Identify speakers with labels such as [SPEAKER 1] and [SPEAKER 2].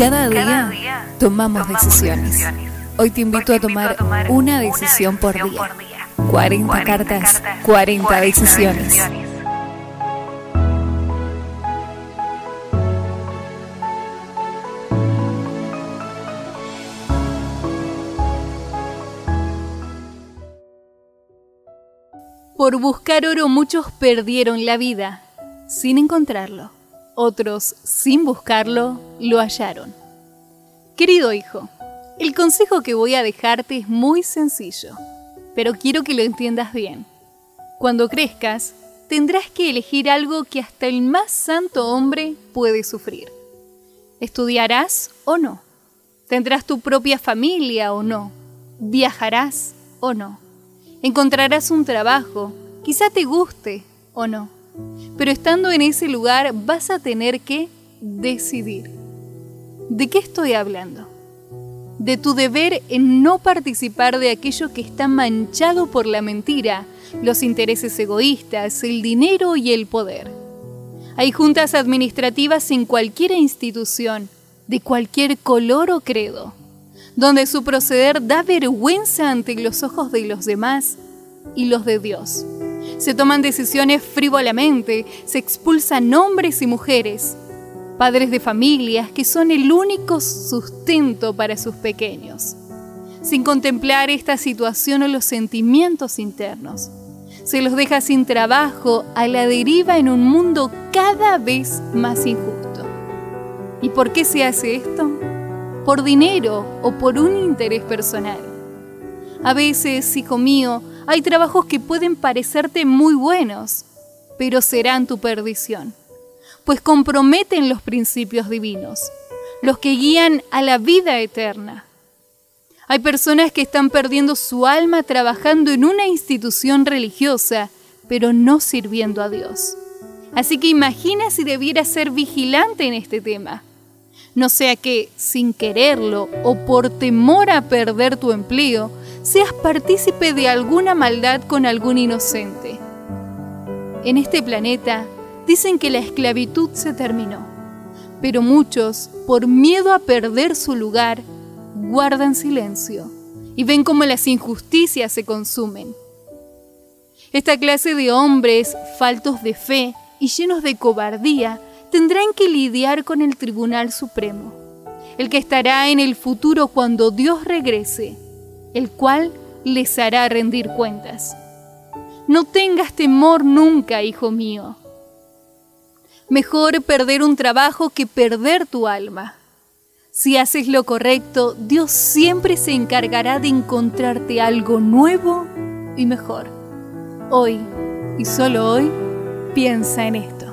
[SPEAKER 1] Cada día tomamos decisiones. Hoy te invito a tomar una decisión por día. 40 cartas, 40 decisiones. Por buscar oro muchos perdieron la vida sin encontrarlo. Otros, sin buscarlo, lo hallaron. Querido hijo, el consejo que voy a dejarte es muy sencillo, pero quiero que lo entiendas bien. Cuando crezcas, tendrás que elegir algo que hasta el más santo hombre puede sufrir. ¿Estudiarás o no? ¿Tendrás tu propia familia o no? ¿Viajarás o no? Encontrarás un trabajo, quizá te guste o no. Pero estando en ese lugar vas a tener que decidir. ¿De qué estoy hablando? De tu deber en no participar de aquello que está manchado por la mentira, los intereses egoístas, el dinero y el poder. Hay juntas administrativas en cualquier institución, de cualquier color o credo donde su proceder da vergüenza ante los ojos de los demás y los de Dios. Se toman decisiones frívolamente, se expulsan hombres y mujeres, padres de familias que son el único sustento para sus pequeños, sin contemplar esta situación o los sentimientos internos. Se los deja sin trabajo, a la deriva en un mundo cada vez más injusto. ¿Y por qué se hace esto? por dinero o por un interés personal. A veces, hijo mío, hay trabajos que pueden parecerte muy buenos, pero serán tu perdición, pues comprometen los principios divinos, los que guían a la vida eterna. Hay personas que están perdiendo su alma trabajando en una institución religiosa, pero no sirviendo a Dios. Así que imagina si debiera ser vigilante en este tema no sea que, sin quererlo o por temor a perder tu empleo, seas partícipe de alguna maldad con algún inocente. En este planeta dicen que la esclavitud se terminó, pero muchos, por miedo a perder su lugar, guardan silencio y ven cómo las injusticias se consumen. Esta clase de hombres faltos de fe y llenos de cobardía tendrán que lidiar con el Tribunal Supremo, el que estará en el futuro cuando Dios regrese, el cual les hará rendir cuentas. No tengas temor nunca, hijo mío. Mejor perder un trabajo que perder tu alma. Si haces lo correcto, Dios siempre se encargará de encontrarte algo nuevo y mejor. Hoy, y solo hoy, piensa en esto.